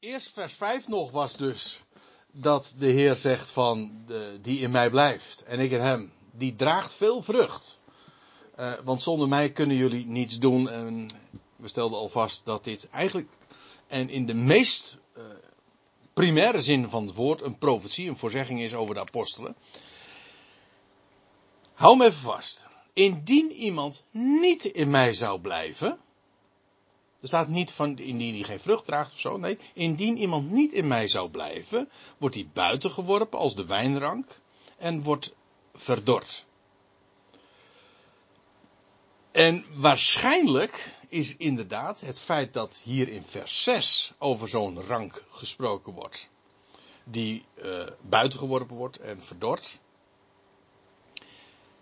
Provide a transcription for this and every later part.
eerst vers 5 nog was dus dat de Heer zegt van de, die in mij blijft en ik in hem, die draagt veel vrucht. Uh, want zonder mij kunnen jullie niets doen. En we stelden al vast dat dit eigenlijk en in de meest uh, primaire zin van het woord een profetie, een voorzegging is over de apostelen. Hou me even vast. Indien iemand niet in mij zou blijven. Er staat niet van indien hij geen vrucht draagt of zo. Nee, indien iemand niet in mij zou blijven, wordt hij buiten geworpen als de wijnrank en wordt verdord. En waarschijnlijk is inderdaad het feit dat hier in vers 6 over zo'n rank gesproken wordt, die uh, buiten geworpen wordt en verdord.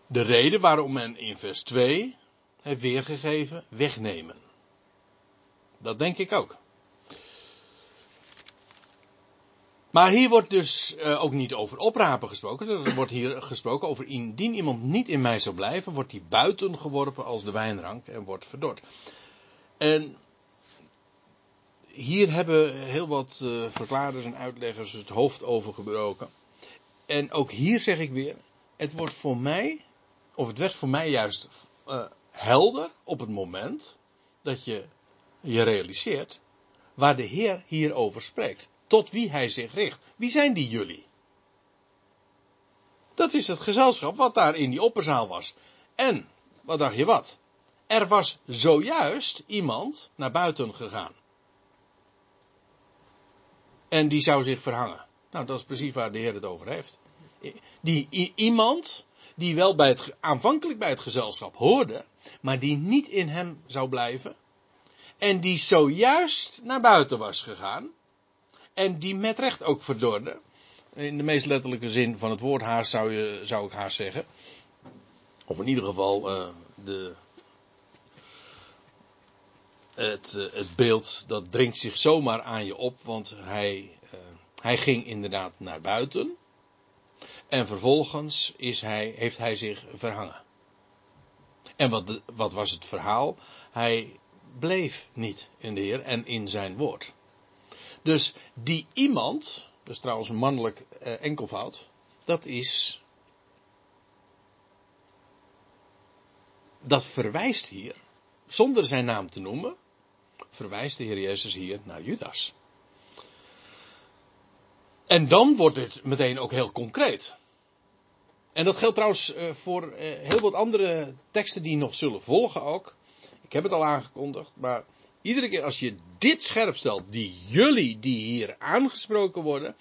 De reden waarom men in vers 2 heeft weergegeven wegnemen. Dat denk ik ook. Maar hier wordt dus uh, ook niet over oprapen gesproken. Er wordt hier gesproken over indien iemand niet in mij zou blijven, wordt hij buiten geworpen als de wijnrank en wordt verdord. En hier hebben heel wat uh, verklaarders en uitleggers het hoofd over gebroken. En ook hier zeg ik weer, het wordt voor mij, of het werd voor mij juist uh, helder op het moment dat je je realiseert waar de Heer hierover spreekt. Tot wie hij zich richt. Wie zijn die jullie? Dat is het gezelschap wat daar in die opperzaal was. En, wat dacht je wat? Er was zojuist iemand naar buiten gegaan. En die zou zich verhangen. Nou, dat is precies waar de Heer het over heeft. Die iemand die wel bij het, aanvankelijk bij het gezelschap hoorde, maar die niet in hem zou blijven. En die zojuist naar buiten was gegaan. En die met recht ook verdorde. In de meest letterlijke zin van het woord haast zou, je, zou ik haast zeggen. Of in ieder geval uh, de, het, uh, het beeld dat dringt zich zomaar aan je op. Want hij, uh, hij ging inderdaad naar buiten. En vervolgens is hij, heeft hij zich verhangen. En wat, wat was het verhaal? Hij bleef niet in de Heer en in zijn woord. Dus die iemand, dat is trouwens een mannelijk eh, enkelvoud, dat is. Dat verwijst hier, zonder zijn naam te noemen, verwijst de Heer Jezus hier naar Judas. En dan wordt het meteen ook heel concreet. En dat geldt trouwens uh, voor uh, heel wat andere teksten die nog zullen volgen ook. Ik heb het al aangekondigd, maar iedere keer als je dit scherp stelt, die jullie die hier aangesproken worden,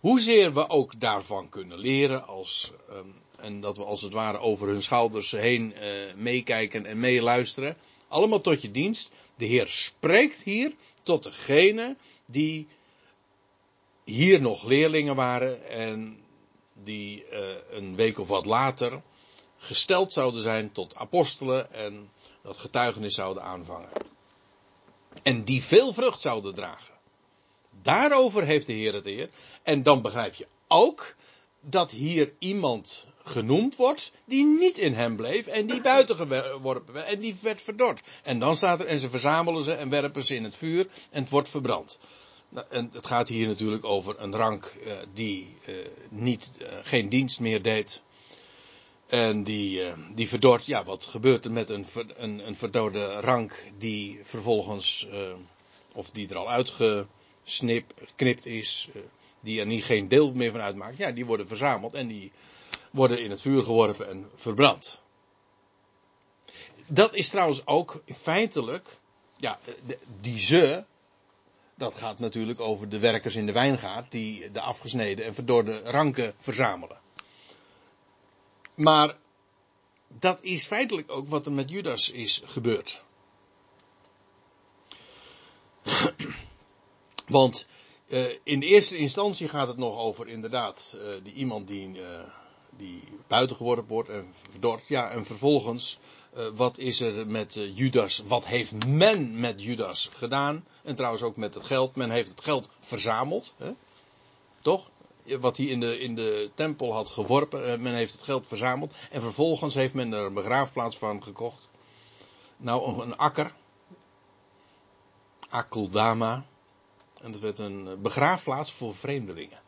hoezeer we ook daarvan kunnen leren als, um, en dat we als het ware over hun schouders heen uh, meekijken en meeluisteren, allemaal tot je dienst. De Heer spreekt hier tot degene die hier nog leerlingen waren en die uh, een week of wat later gesteld zouden zijn tot apostelen en dat getuigenis zouden aanvangen. En die veel vrucht zouden dragen. Daarover heeft de Heer het eer. En dan begrijp je ook dat hier iemand genoemd wordt die niet in hem bleef en die buiten geworpen werd en die werd verdord. En dan staat er en ze verzamelen ze en werpen ze in het vuur en het wordt verbrand. Nou, en het gaat hier natuurlijk over een rank uh, die uh, niet, uh, geen dienst meer deed. En die, uh, die verdort, ja, wat gebeurt er met een, een, een verdorde rank die vervolgens, uh, of die er al uitgeknipt is, uh, die er niet geen deel meer van uitmaakt, ja, die worden verzameld en die worden in het vuur geworpen en verbrand. Dat is trouwens ook feitelijk, ja, die ze, dat gaat natuurlijk over de werkers in de wijngaard die de afgesneden en verdorde ranken verzamelen. Maar dat is feitelijk ook wat er met Judas is gebeurd. Want uh, in eerste instantie gaat het nog over inderdaad uh, die iemand die, uh, die buiten geworpen wordt en verdord. Ja, en vervolgens wat is er met Judas, wat heeft men met Judas gedaan? En trouwens ook met het geld. Men heeft het geld verzameld. Hè? Toch? Wat hij in de, in de tempel had geworpen. Eh, men heeft het geld verzameld. En vervolgens heeft men er een begraafplaats van gekocht. Nou, een akker. Akeldama. En dat werd een begraafplaats voor vreemdelingen.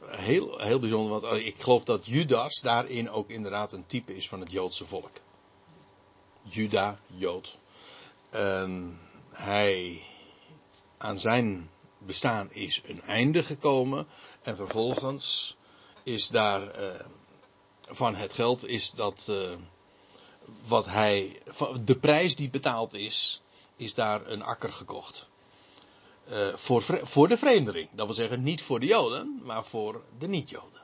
Heel, heel bijzonder, want ik geloof dat Judas daarin ook inderdaad een type is van het Joodse volk. Juda, Jood. En hij, aan zijn bestaan is een einde gekomen. En vervolgens is daar uh, van het geld is dat uh, wat hij, de prijs die betaald is, is daar een akker gekocht. Uh, voor, voor de vreemdeling. Dat wil zeggen niet voor de Joden, maar voor de niet-Joden.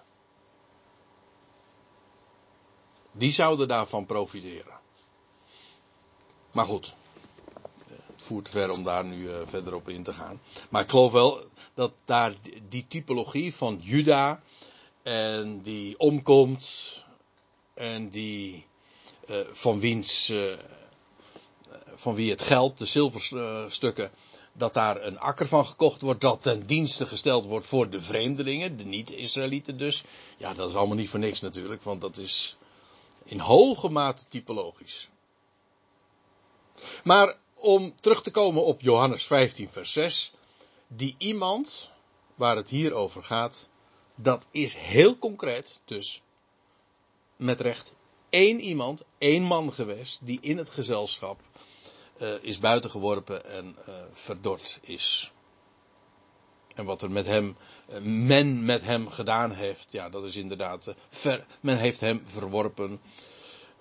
Die zouden daarvan profiteren. Maar goed, voert ver om daar nu uh, verder op in te gaan. Maar ik geloof wel dat daar die typologie van Juda en die omkomt en die uh, van wiens uh, van wie het geld, de zilverstukken, dat daar een akker van gekocht wordt, dat ten dienste gesteld wordt voor de vreemdelingen, de niet-Israëlieten dus. Ja, dat is allemaal niet voor niks natuurlijk, want dat is in hoge mate typologisch. Maar om terug te komen op Johannes 15, vers 6, die iemand waar het hier over gaat, dat is heel concreet, dus met recht één iemand, één man geweest, die in het gezelschap uh, is buitengeworpen en uh, verdord is. En wat er met hem, uh, men met hem gedaan heeft, ja, dat is inderdaad, men heeft hem verworpen.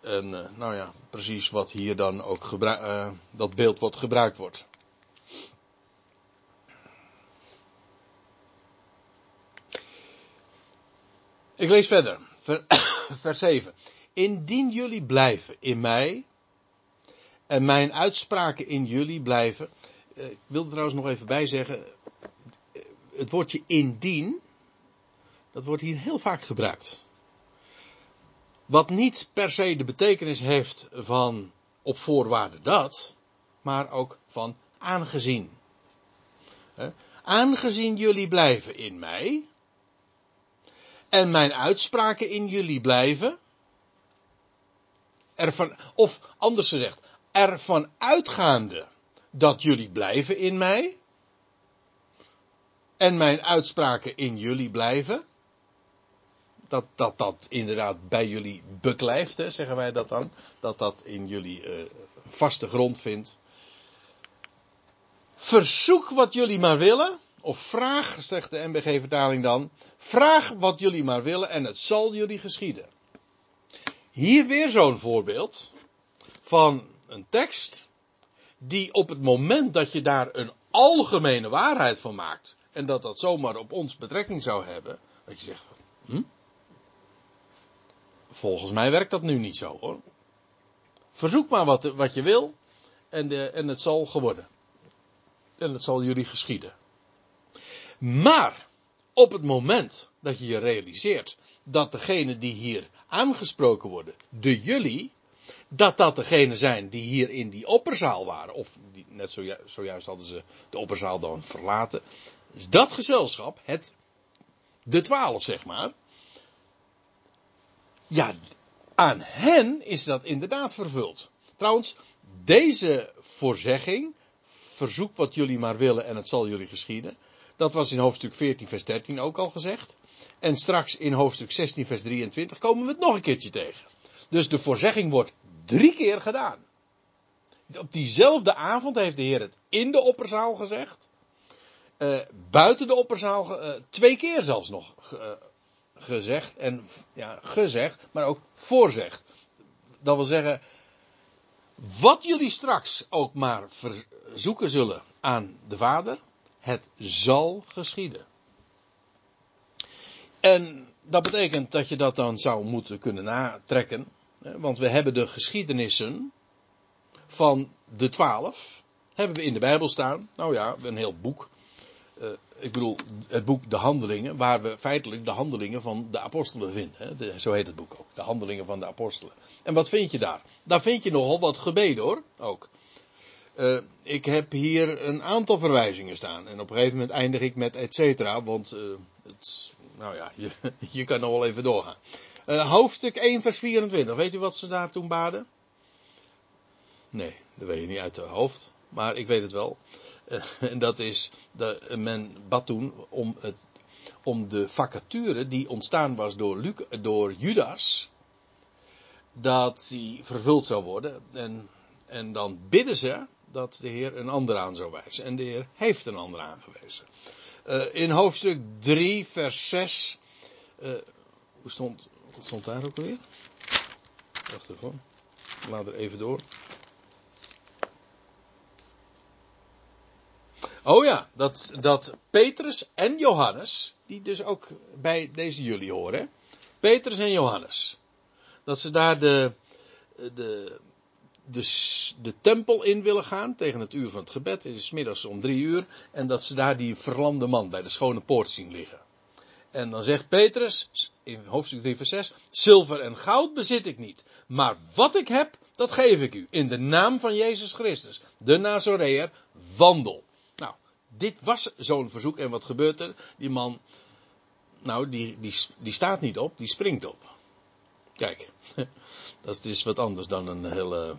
En nou ja, precies wat hier dan ook gebruik, dat beeld wat gebruikt wordt. Ik lees verder, vers 7. Indien jullie blijven in mij en mijn uitspraken in jullie blijven. Eh, ik wil er trouwens nog even bij zeggen. Het woordje indien. Dat wordt hier heel vaak gebruikt. Wat niet per se de betekenis heeft van op voorwaarde dat. Maar ook van aangezien. Aangezien jullie blijven in mij. En mijn uitspraken in jullie blijven. Of anders gezegd, ervan uitgaande dat jullie blijven in mij. En mijn uitspraken in jullie blijven. Dat dat, dat inderdaad bij jullie beklijft, hè, zeggen wij dat dan. Dat dat in jullie uh, vaste grond vindt. Verzoek wat jullie maar willen. Of vraag, zegt de MBG-vertaling dan. Vraag wat jullie maar willen en het zal jullie geschieden. Hier weer zo'n voorbeeld van een tekst die op het moment dat je daar een algemene waarheid van maakt en dat dat zomaar op ons betrekking zou hebben, dat je zegt, hm? Volgens mij werkt dat nu niet zo hoor. Verzoek maar wat, wat je wil en, de, en het zal geworden. En het zal jullie geschieden. Maar op het moment dat je je realiseert dat degene die hier aangesproken worden, de jullie, dat dat degene zijn die hier in die opperzaal waren. Of die, net zoju zojuist hadden ze de opperzaal dan verlaten. Dus dat gezelschap, het, de twaalf zeg maar. Ja, aan hen is dat inderdaad vervuld. Trouwens, deze voorzegging, verzoek wat jullie maar willen en het zal jullie geschieden. Dat was in hoofdstuk 14 vers 13 ook al gezegd. En straks in hoofdstuk 16 vers 23 komen we het nog een keertje tegen. Dus de voorzegging wordt drie keer gedaan. Op diezelfde avond heeft de Heer het in de opperzaal gezegd. Uh, buiten de opperzaal uh, twee keer zelfs nog uh, gezegd. En ja, gezegd, maar ook voorzegd. Dat wil zeggen, wat jullie straks ook maar verzoeken zullen aan de Vader, het zal geschieden. En dat betekent dat je dat dan zou moeten kunnen natrekken want we hebben de geschiedenissen van de twaalf. Hebben we in de Bijbel staan. Nou ja, een heel boek. Uh, ik bedoel, het boek De Handelingen, waar we feitelijk de handelingen van de apostelen vinden. Hè? Zo heet het boek ook. De Handelingen van de apostelen. En wat vind je daar? Daar vind je nogal wat gebeden hoor, ook. Uh, ik heb hier een aantal verwijzingen staan. En op een gegeven moment eindig ik met et cetera, want uh, het, nou ja, je, je kan nog wel even doorgaan. Hoofdstuk 1, vers 24. Weet u wat ze daar toen baden? Nee, dat weet je niet uit de hoofd. maar ik weet het wel. En dat is, dat men bad toen om, het, om de vacature die ontstaan was door, door Judas, dat die vervuld zou worden. En, en dan bidden ze dat de Heer een ander aan zou wijzen. En de Heer heeft een ander aangewezen. Uh, in hoofdstuk 3, vers 6. Uh, hoe stond, wat stond daar ook alweer? Wacht even. Laat er even door. Oh ja, dat, dat Petrus en Johannes, die dus ook bij deze jullie horen? Petrus en Johannes, dat ze daar de, de, de, de tempel in willen gaan tegen het uur van het gebed, het is middags om drie uur, en dat ze daar die verlamde man bij de schone poort zien liggen. En dan zegt Petrus in hoofdstuk 3 vers 6, zilver en goud bezit ik niet, maar wat ik heb, dat geef ik u, in de naam van Jezus Christus, de Nazoreër, wandel dit was zo'n verzoek en wat gebeurt er? Die man, nou, die, die, die staat niet op, die springt op. Kijk, dat is wat anders dan een hele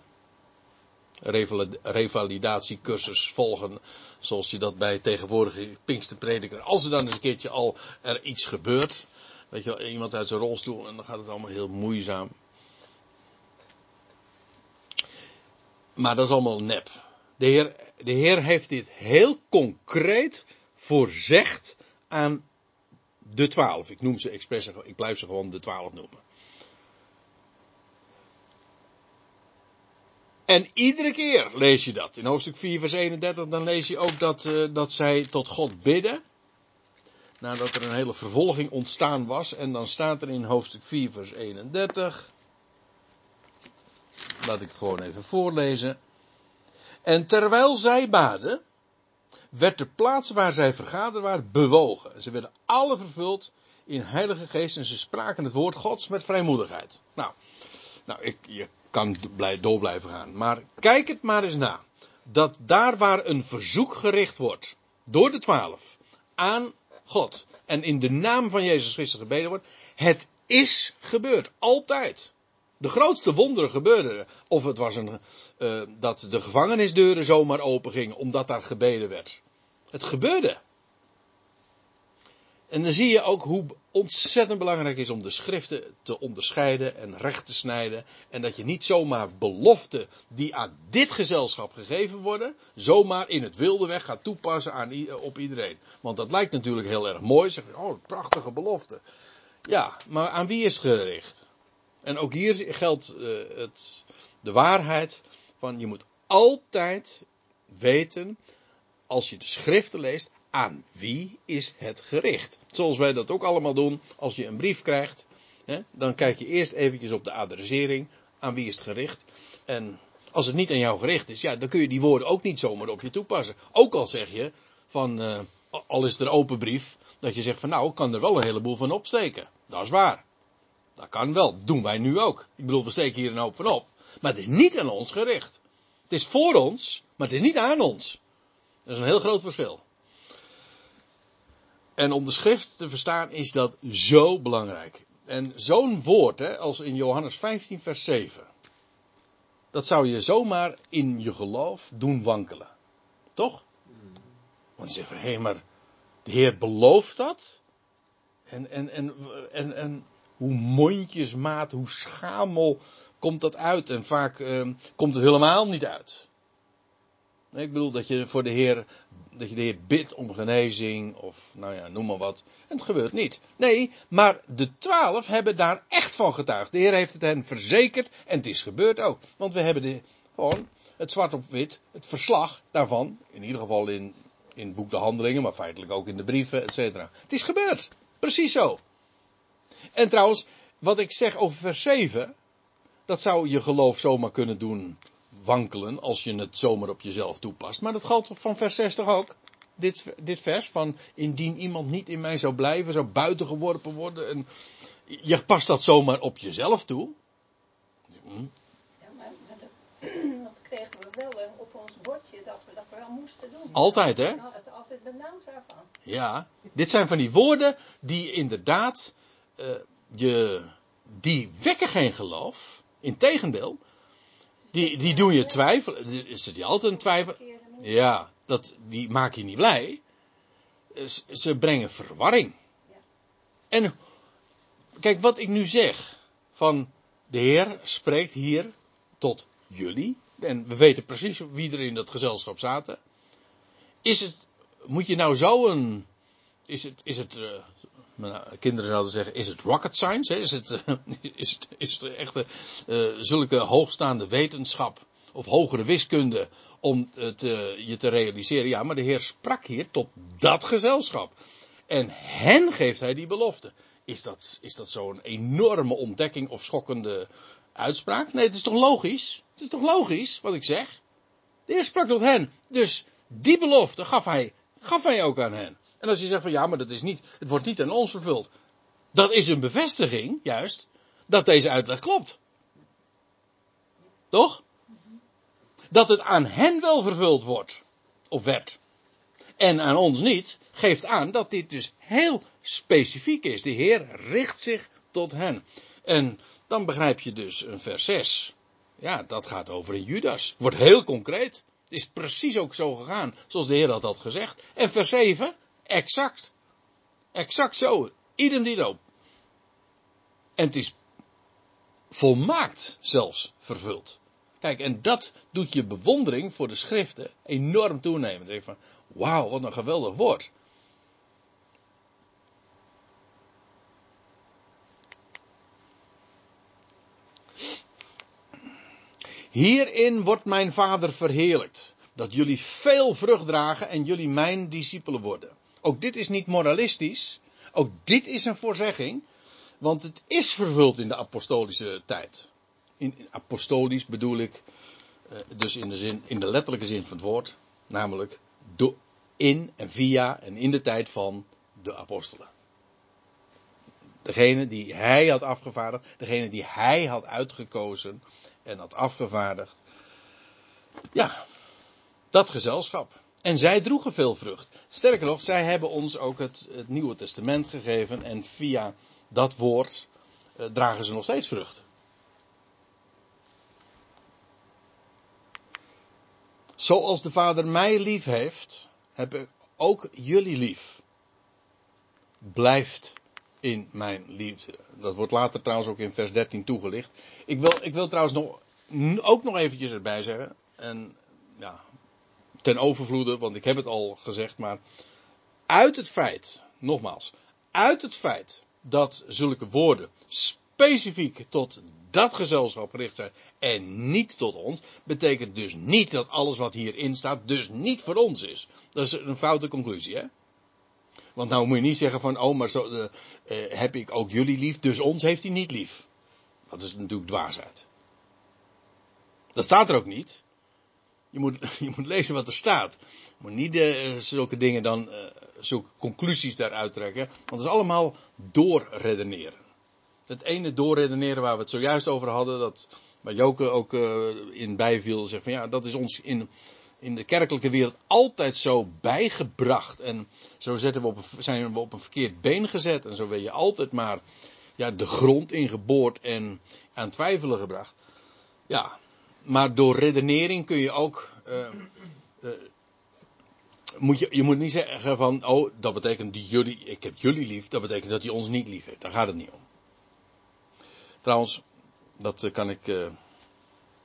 revalidatiecursus volgen. Zoals je dat bij tegenwoordige Pinksterprediker. Als er dan eens een keertje al er iets gebeurt. Weet je wel, iemand uit zijn rolstoel en dan gaat het allemaal heel moeizaam. Maar dat is allemaal nep. De Heer, de Heer heeft dit heel concreet voorzegd aan de twaalf. Ik noem ze expres, ik blijf ze gewoon de twaalf noemen. En iedere keer lees je dat. In hoofdstuk 4, vers 31, dan lees je ook dat, uh, dat zij tot God bidden. Nadat er een hele vervolging ontstaan was. En dan staat er in hoofdstuk 4, vers 31. Laat ik het gewoon even voorlezen. En terwijl zij baden, werd de plaats waar zij vergaderd waren bewogen. Ze werden alle vervuld in Heilige Geest en ze spraken het woord Gods met vrijmoedigheid. Nou, nou ik, je kan door blijven gaan. Maar kijk het maar eens na. Dat daar waar een verzoek gericht wordt door de twaalf aan God en in de naam van Jezus Christus gebeden wordt, het is gebeurd. Altijd. De grootste wonderen gebeurden. Of het was een, uh, dat de gevangenisdeuren zomaar open gingen omdat daar gebeden werd. Het gebeurde. En dan zie je ook hoe ontzettend belangrijk is om de schriften te onderscheiden en recht te snijden. En dat je niet zomaar beloften die aan dit gezelschap gegeven worden, zomaar in het wilde weg gaat toepassen aan, op iedereen. Want dat lijkt natuurlijk heel erg mooi. Zeg oh, prachtige belofte. Ja, maar aan wie is het gericht? En ook hier geldt uh, het, de waarheid van je moet altijd weten, als je de schriften leest, aan wie is het gericht. Zoals wij dat ook allemaal doen als je een brief krijgt. Hè, dan kijk je eerst eventjes op de adressering, aan wie is het gericht. En als het niet aan jou gericht is, ja, dan kun je die woorden ook niet zomaar op je toepassen. Ook al zeg je van, uh, al is er open brief, dat je zegt van nou, ik kan er wel een heleboel van opsteken. Dat is waar. Dat kan wel. doen wij nu ook. Ik bedoel, we steken hier een hoop van op. Maar het is niet aan ons gericht. Het is voor ons, maar het is niet aan ons. Dat is een heel groot verschil. En om de schrift te verstaan is dat zo belangrijk. En zo'n woord, hè, als in Johannes 15, vers 7. Dat zou je zomaar in je geloof doen wankelen. Toch? Want je zegt van, hé, maar de Heer belooft dat. En, en, en, en, en hoe mondjesmaat, hoe schamel komt dat uit. En vaak uh, komt het helemaal niet uit. Nee, ik bedoel dat je voor de Heer, dat je de Heer bidt om genezing of nou ja, noem maar wat. En het gebeurt niet. Nee, maar de twaalf hebben daar echt van getuigd. De Heer heeft het hen verzekerd en het is gebeurd ook. Want we hebben de, gewoon het zwart op wit, het verslag daarvan, in ieder geval in, in het boek De Handelingen, maar feitelijk ook in de brieven, et cetera. Het is gebeurd. Precies zo. En trouwens, wat ik zeg over vers 7, dat zou je geloof zomaar kunnen doen wankelen als je het zomaar op jezelf toepast. Maar dat geldt van vers 6 toch ook? Dit, dit vers van indien iemand niet in mij zou blijven, zou buiten geworpen worden. En je past dat zomaar op jezelf toe. Hm? Ja, maar, dat, kregen we wel op ons bordje dat we dat wel moesten doen. Altijd, hè? We hadden het altijd benauwd daarvan. Ja, dit zijn van die woorden die inderdaad uh, je, die wekken geen geloof. Integendeel, Die, die doen je twijfelen. Is het altijd een twijfel? Ja, dat, die maak je niet blij. Ze brengen verwarring. En kijk, wat ik nu zeg. Van de Heer spreekt hier tot jullie. En we weten precies wie er in dat gezelschap zaten. Is het, moet je nou zo een, is het, is het, uh, mijn kinderen zouden zeggen, is het rocket science? Hè? Is, het, is, het, is echt uh, zulke hoogstaande wetenschap of hogere wiskunde om het je te realiseren? Ja, maar de Heer sprak hier tot dat gezelschap. En hen geeft hij die belofte. Is dat, is dat zo'n enorme ontdekking of schokkende uitspraak? Nee, het is toch logisch? Het is toch logisch wat ik zeg? De Heer sprak tot hen. Dus die belofte gaf hij, gaf hij ook aan hen. En als je zegt van ja, maar dat is niet, het wordt niet aan ons vervuld. Dat is een bevestiging, juist, dat deze uitleg klopt. Toch? Dat het aan hen wel vervuld wordt. Of werd. En aan ons niet, geeft aan dat dit dus heel specifiek is. De Heer richt zich tot hen. En dan begrijp je dus een vers 6. Ja, dat gaat over een Judas. Wordt heel concreet. Het is precies ook zo gegaan, zoals de Heer dat had gezegd. En vers 7, exact. Exact zo. Idem dito. En het is volmaakt zelfs vervuld. Kijk, en dat doet je bewondering voor de schriften enorm toenemen. Dan van, wauw, wat een geweldig woord. Hierin wordt mijn Vader verheerlijkt. Dat jullie veel vrucht dragen en jullie mijn discipelen worden. Ook dit is niet moralistisch. Ook dit is een voorzegging. Want het is vervuld in de apostolische tijd. In, apostolisch bedoel ik uh, dus in de, zin, in de letterlijke zin van het woord. Namelijk do, in en via en in de tijd van de apostelen. Degene die hij had afgevaardigd, degene die hij had uitgekozen en had afgevaardigd. Ja, dat gezelschap. En zij droegen veel vrucht. Sterker nog, zij hebben ons ook het, het Nieuwe Testament gegeven en via dat woord eh, dragen ze nog steeds vrucht. Zoals de Vader mij lief heeft, heb ik ook jullie lief. Blijft in mijn liefde. Dat wordt later trouwens ook in vers 13 toegelicht. Ik wil, ik wil trouwens nog, ook nog eventjes erbij zeggen. En ja, ten overvloede, want ik heb het al gezegd, maar uit het feit, nogmaals, uit het feit dat zulke woorden specifiek tot dat gezelschap gericht zijn en niet tot ons, betekent dus niet dat alles wat hierin staat dus niet voor ons is. Dat is een foute conclusie, hè? Want nou moet je niet zeggen van, oh, maar zo uh, heb ik ook jullie lief, dus ons heeft hij niet lief. Dat is natuurlijk dwaasheid. Dat staat er ook niet. Je moet, je moet lezen wat er staat. Je moet niet uh, zulke dingen dan, uh, zulke conclusies daaruit trekken. Want het is allemaal doorredeneren. Het ene doorredeneren waar we het zojuist over hadden, dat waar Joke ook uh, in bijviel, zegt van ja, dat is ons in, in de kerkelijke wereld altijd zo bijgebracht. En zo zetten we op, zijn we op een verkeerd been gezet. En zo ben je altijd maar ja, de grond ingeboord en aan twijfelen gebracht. Ja, maar door redenering kun je ook. Uh, uh, moet je, je moet niet zeggen van, oh, dat betekent die jullie, ik heb jullie lief, dat betekent dat hij ons niet lief heeft. Daar gaat het niet om. Trouwens, dat kan ik,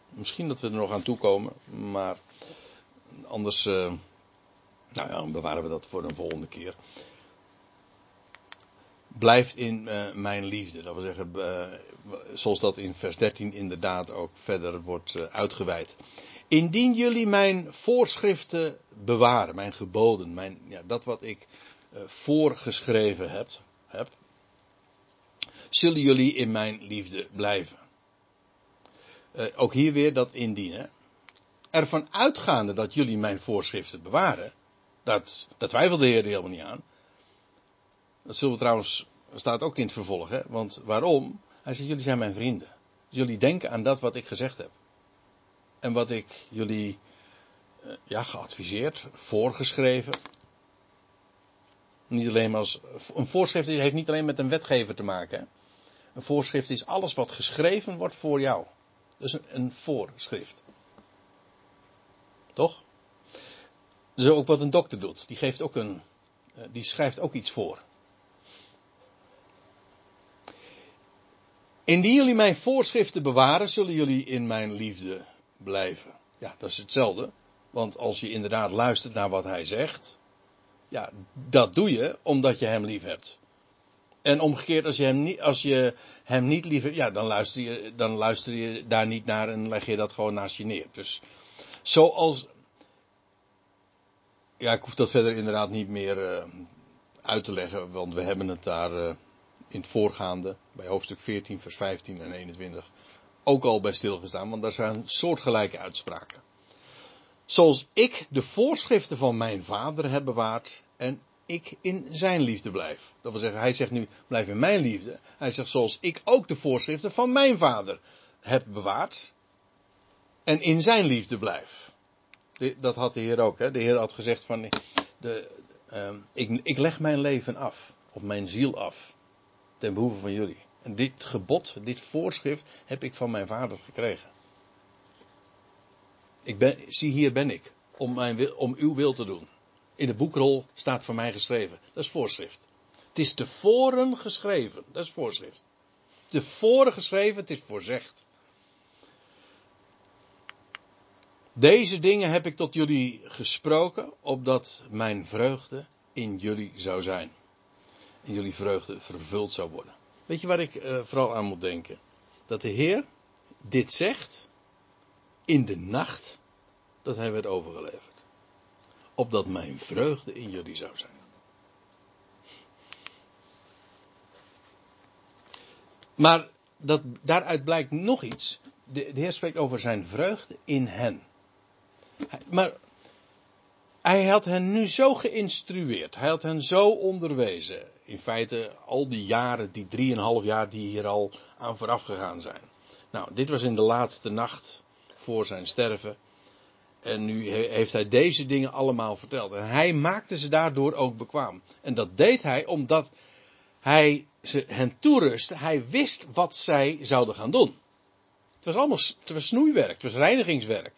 misschien dat we er nog aan toekomen, maar anders, nou ja, bewaren we dat voor een volgende keer blijft in uh, mijn liefde. Dat wil zeggen, uh, zoals dat in vers 13 inderdaad ook verder wordt uh, uitgeweid. Indien jullie mijn voorschriften bewaren, mijn geboden, mijn, ja, dat wat ik voorgeschreven heb, heb, zullen jullie in mijn liefde blijven. ook hier weer dat indienen. Ervan uitgaande dat jullie mijn voorschriften bewaren, dat, dat de Heer helemaal niet aan. Dat zullen we trouwens, staat ook in het vervolg, hè? Want waarom? Hij zegt, jullie zijn mijn vrienden. Jullie denken aan dat wat ik gezegd heb. En wat ik jullie, eh, ja, geadviseerd, voorgeschreven. Niet alleen als, een voorschrift heeft niet alleen met een wetgever te maken, hè? Een voorschrift is alles wat geschreven wordt voor jou. Is een, een voorschrift. Toch? Is ook wat een dokter doet. Die geeft ook een, eh, die schrijft ook iets voor. Indien jullie mijn voorschriften bewaren, zullen jullie in mijn liefde blijven. Ja, dat is hetzelfde. Want als je inderdaad luistert naar wat hij zegt, ja, dat doe je omdat je hem lief hebt. En omgekeerd, als je hem niet, als je hem niet lief hebt, ja, dan luister, je, dan luister je daar niet naar en leg je dat gewoon naast je neer. Dus zoals. Ja, ik hoef dat verder inderdaad niet meer uh, uit te leggen, want we hebben het daar uh, in het voorgaande, bij hoofdstuk 14, vers 15 en 21, ook al bij stilgestaan, want daar zijn soortgelijke uitspraken. Zoals ik de voorschriften van mijn vader heb bewaard en ik in zijn liefde blijf. Dat wil zeggen, hij zegt nu, blijf in mijn liefde. Hij zegt, zoals ik ook de voorschriften van mijn vader heb bewaard en in zijn liefde blijf. Dat had de Heer ook. Hè? De Heer had gezegd van, de, uh, ik, ik leg mijn leven af, of mijn ziel af, ten behoeve van jullie. En dit gebod, dit voorschrift, heb ik van mijn vader gekregen. Ik ben, zie hier ben ik, om, mijn, om uw wil te doen. In de boekrol staat voor mij geschreven. Dat is voorschrift. Het is tevoren geschreven. Dat is voorschrift. Tevoren geschreven, het is voorzegd. Deze dingen heb ik tot jullie gesproken, opdat mijn vreugde in jullie zou zijn. En jullie vreugde vervuld zou worden. Weet je waar ik uh, vooral aan moet denken? Dat de Heer dit zegt in de nacht dat hij werd overgeleverd. Opdat mijn vreugde in jullie zou zijn. Maar dat, daaruit blijkt nog iets. De, de Heer spreekt over zijn vreugde in hen. Maar hij had hen nu zo geïnstrueerd. Hij had hen zo onderwezen. In feite al die jaren, die drieënhalf jaar die hier al aan vooraf gegaan zijn. Nou, dit was in de laatste nacht voor zijn sterven. En nu heeft hij deze dingen allemaal verteld. En hij maakte ze daardoor ook bekwaam. En dat deed hij omdat hij ze hen toerustte. Hij wist wat zij zouden gaan doen. Het was allemaal het was snoeiwerk, het was reinigingswerk.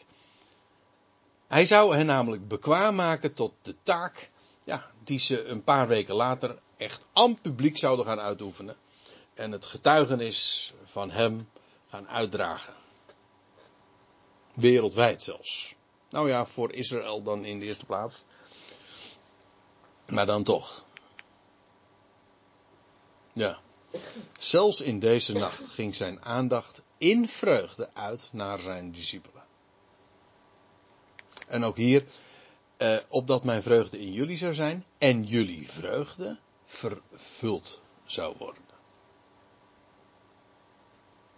Hij zou hen namelijk bekwaam maken tot de taak ja, die ze een paar weken later echt aan publiek zouden gaan uitoefenen. En het getuigenis van hem gaan uitdragen. Wereldwijd zelfs. Nou ja, voor Israël dan in de eerste plaats. Maar dan toch. Ja. Zelfs in deze nacht ging zijn aandacht in vreugde uit naar zijn discipelen. En ook hier, eh, opdat mijn vreugde in jullie zou zijn en jullie vreugde vervuld zou worden.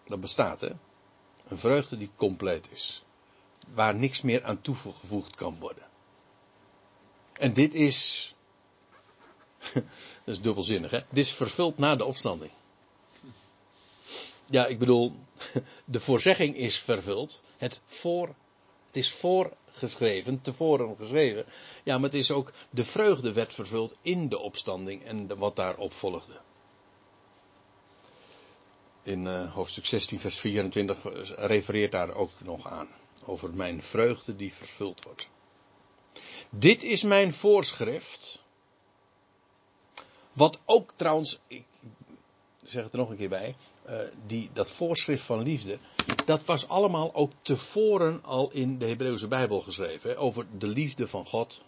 Dat bestaat, hè? Een vreugde die compleet is. Waar niks meer aan toegevoegd kan worden. En dit is. dat is dubbelzinnig, hè? Dit is vervuld na de opstanding. Ja, ik bedoel, de voorzegging is vervuld. Het, voor, het is voorgeschreven, tevoren geschreven. Ja, maar het is ook, de vreugde werd vervuld in de opstanding en wat daarop volgde in uh, hoofdstuk 16, vers 24 refereert daar ook nog aan. Over mijn vreugde die vervuld wordt. Dit is mijn voorschrift. Wat ook trouwens, ik zeg het er nog een keer bij, uh, die, dat voorschrift van liefde, dat was allemaal ook tevoren al in de Hebreeuwse Bijbel geschreven. Over de liefde van God,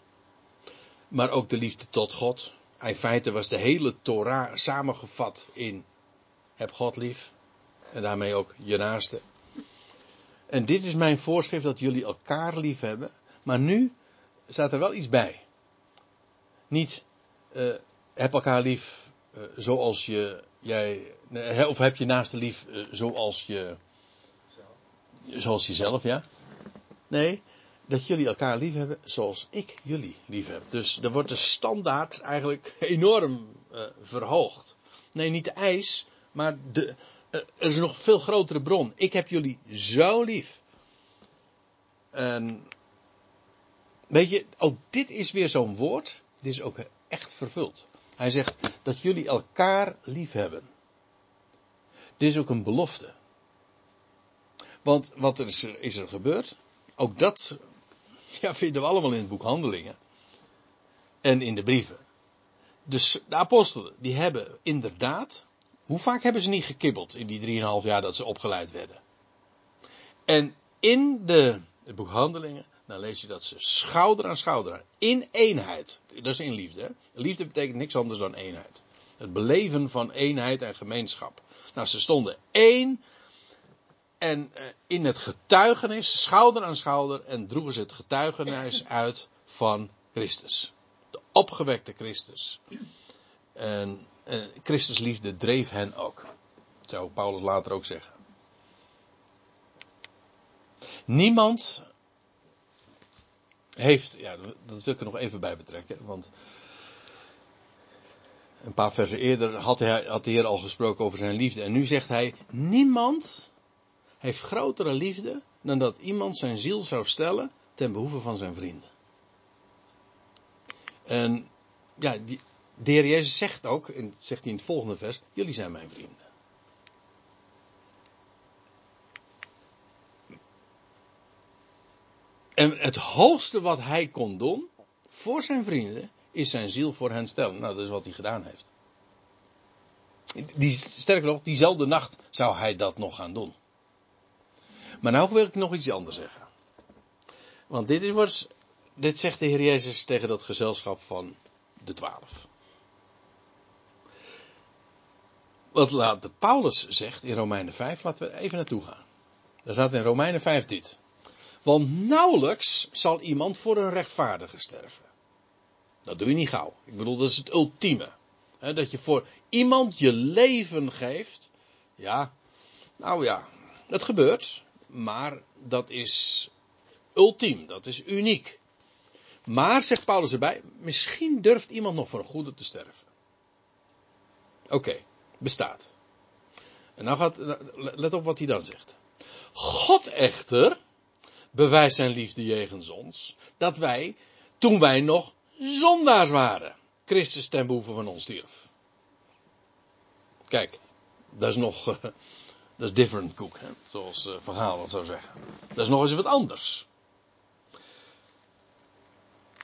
maar ook de liefde tot God. In feite was de hele Torah samengevat in heb God lief. En daarmee ook je naaste. En dit is mijn voorschrift dat jullie elkaar lief hebben. Maar nu staat er wel iets bij. Niet uh, heb elkaar lief uh, zoals je jij. of heb je naaste lief uh, zoals je. Zoals jezelf, ja. Nee, dat jullie elkaar lief hebben zoals ik jullie lief heb. Dus er wordt de standaard eigenlijk enorm verhoogd. Nee, niet de eis, maar de, er is nog een veel grotere bron. Ik heb jullie zo lief. En weet je, ook dit is weer zo'n woord. Dit is ook echt vervuld. Hij zegt dat jullie elkaar lief hebben. Dit is ook een belofte. Want wat is, er is er gebeurd? Ook dat ja, vinden we allemaal in het boek Handelingen. En in de brieven. Dus de apostelen, die hebben inderdaad. Hoe vaak hebben ze niet gekibbeld in die 3,5 jaar dat ze opgeleid werden? En in de, het boek Handelingen, dan lees je dat ze schouder aan schouder, in eenheid. Dat is in liefde. Liefde betekent niks anders dan eenheid. Het beleven van eenheid en gemeenschap. Nou, ze stonden één en eh, in het getuigenis, schouder aan schouder, en droegen ze het getuigenis uit van Christus. De opgewekte Christus. En, en Christus liefde dreef hen ook. Dat zou Paulus later ook zeggen. Niemand heeft, ja, dat wil ik er nog even bij betrekken, want een paar versen eerder had, hij, had de Heer al gesproken over zijn liefde. En nu zegt hij, niemand heeft grotere liefde dan dat iemand zijn ziel zou stellen ten behoeve van zijn vrienden. En ja, die, de Heer Jezus zegt ook, en zegt hij in het volgende vers, jullie zijn mijn vrienden. En het hoogste wat hij kon doen voor zijn vrienden is zijn ziel voor hen stellen. Nou, dat is wat hij gedaan heeft. Die, sterker nog, diezelfde nacht zou hij dat nog gaan doen. Maar nou wil ik nog iets anders zeggen. Want dit, was, dit zegt de Heer Jezus tegen dat gezelschap van de twaalf. Wat laat Paulus zegt in Romeinen 5, laten we even naartoe gaan. Daar staat in Romeinen 5 dit. Want nauwelijks zal iemand voor een rechtvaardige sterven. Dat doe je niet gauw. Ik bedoel, dat is het ultieme. dat je voor iemand je leven geeft. Ja, nou ja, het gebeurt. Maar dat is ultiem, dat is uniek. Maar, zegt Paulus erbij, misschien durft iemand nog voor een goede te sterven. Oké, bestaat. En nou gaat, let op wat hij dan zegt. God echter bewijst zijn liefde jegens ons, dat wij, toen wij nog zondaars waren, Christus ten behoeve van ons stierf. Kijk, dat is nog, uh, dat is different hè? zoals uh, Verhaal dat zou zeggen. Dat is nog eens wat anders.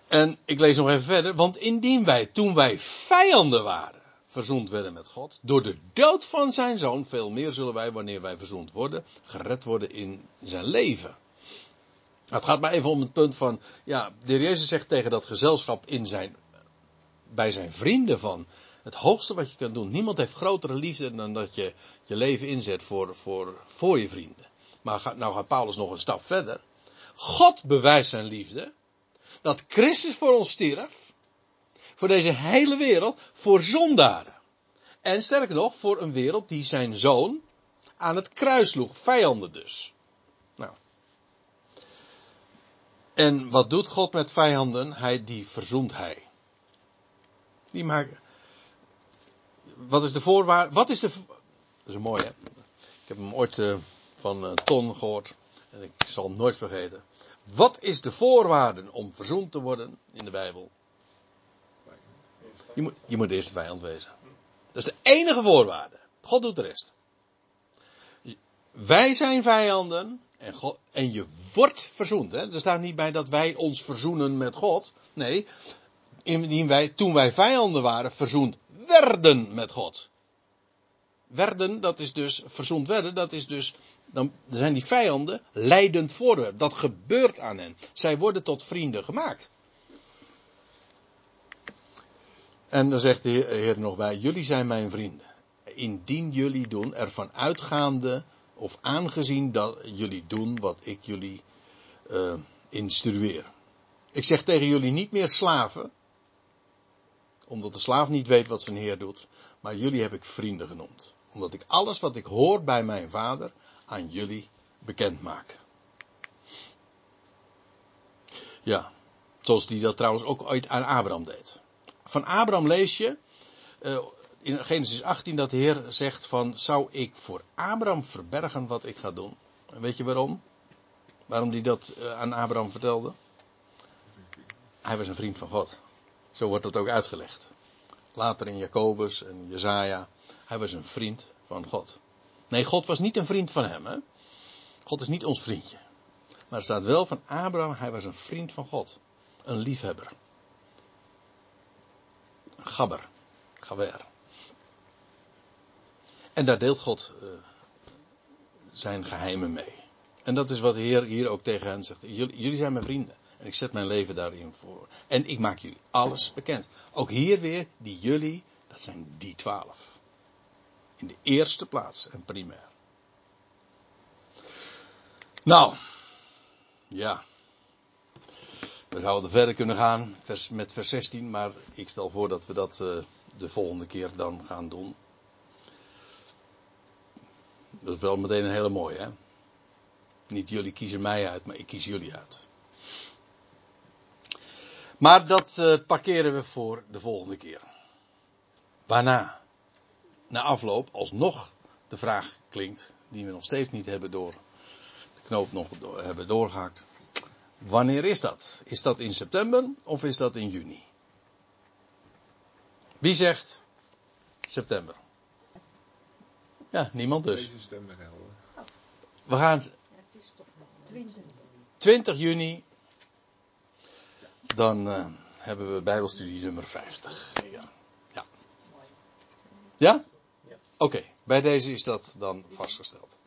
En ik lees nog even verder, want indien wij, toen wij vijanden waren, verzoend werden met God, door de dood van zijn zoon, veel meer zullen wij, wanneer wij verzoend worden, gered worden in zijn leven. Het gaat maar even om het punt van, ja, de heer Jezus zegt tegen dat gezelschap in zijn, bij zijn vrienden van, het hoogste wat je kan doen. Niemand heeft grotere liefde dan dat je je leven inzet voor, voor, voor je vrienden. Maar nou gaat Paulus nog een stap verder. God bewijst zijn liefde. Dat Christus voor ons stierf. Voor deze hele wereld. Voor zondaren. En sterker nog, voor een wereld die zijn zoon aan het kruis sloeg. Vijanden dus. En wat doet God met vijanden? Hij, die verzoent hij. Die maakt. Wat is de voorwaarde? Wat is de. Dat is een mooie. Ik heb hem ooit uh, van uh, Ton gehoord. En ik zal hem nooit vergeten. Wat is de voorwaarde om verzoend te worden in de Bijbel? Je moet, je moet eerst vijand wezen. Dat is de enige voorwaarde. God doet de rest. Wij zijn vijanden en, God, en je wordt verzoend. Hè? Er staat niet bij dat wij ons verzoenen met God. Nee, indien wij, toen wij vijanden waren, verzoend werden met God. Werden, dat is dus, verzoend werden, dat is dus, dan zijn die vijanden leidend voor. Dat gebeurt aan hen. Zij worden tot vrienden gemaakt. En dan zegt de Heer, Heer nog bij, jullie zijn mijn vrienden. Indien jullie doen, ervan uitgaande of aangezien dat jullie doen wat ik jullie uh, instrueer. Ik zeg tegen jullie niet meer slaven, omdat de slaaf niet weet wat zijn heer doet, maar jullie heb ik vrienden genoemd. Omdat ik alles wat ik hoor bij mijn vader aan jullie bekend maak. Ja, zoals die dat trouwens ook ooit aan Abraham deed. Van Abraham lees je, uh, in Genesis 18 dat de Heer zegt van, zou ik voor Abraham verbergen wat ik ga doen? En weet je waarom? Waarom hij dat eh, aan Abraham vertelde? Hij was een vriend van God. Zo wordt dat ook uitgelegd. Later in Jacobus en Jezaja. Hij was een vriend van God. Nee, God was niet een vriend van hem. Hè? God is niet ons vriendje. Maar er staat wel van Abraham, hij was een vriend van God. Een liefhebber. Een gabber. Gawer. En daar deelt God uh, zijn geheimen mee. En dat is wat de Heer hier ook tegen hen zegt. Jullie, zijn mijn vrienden. En ik zet mijn leven daarin voor. En ik maak jullie alles bekend. Ook hier weer, die jullie, dat zijn die twaalf. In de eerste plaats en primair. Nou, ja. We zouden verder kunnen gaan vers, met vers 16, maar ik stel voor dat we dat uh, de volgende keer dan gaan doen. Dat is wel meteen een hele mooie, hè? Niet jullie kiezen mij uit, maar ik kies jullie uit. Maar dat uh, parkeren we voor de volgende keer. Waarna, na afloop, alsnog de vraag klinkt, die we nog steeds niet hebben door, de knoop nog hebben doorgehakt. Wanneer is dat? Is dat in september of is dat in juni? Wie zegt september? Ja, niemand dus. We gaan 20 juni. Dan uh, hebben we Bijbelstudie nummer 50. Ja. Ja? ja? Oké, okay, bij deze is dat dan vastgesteld.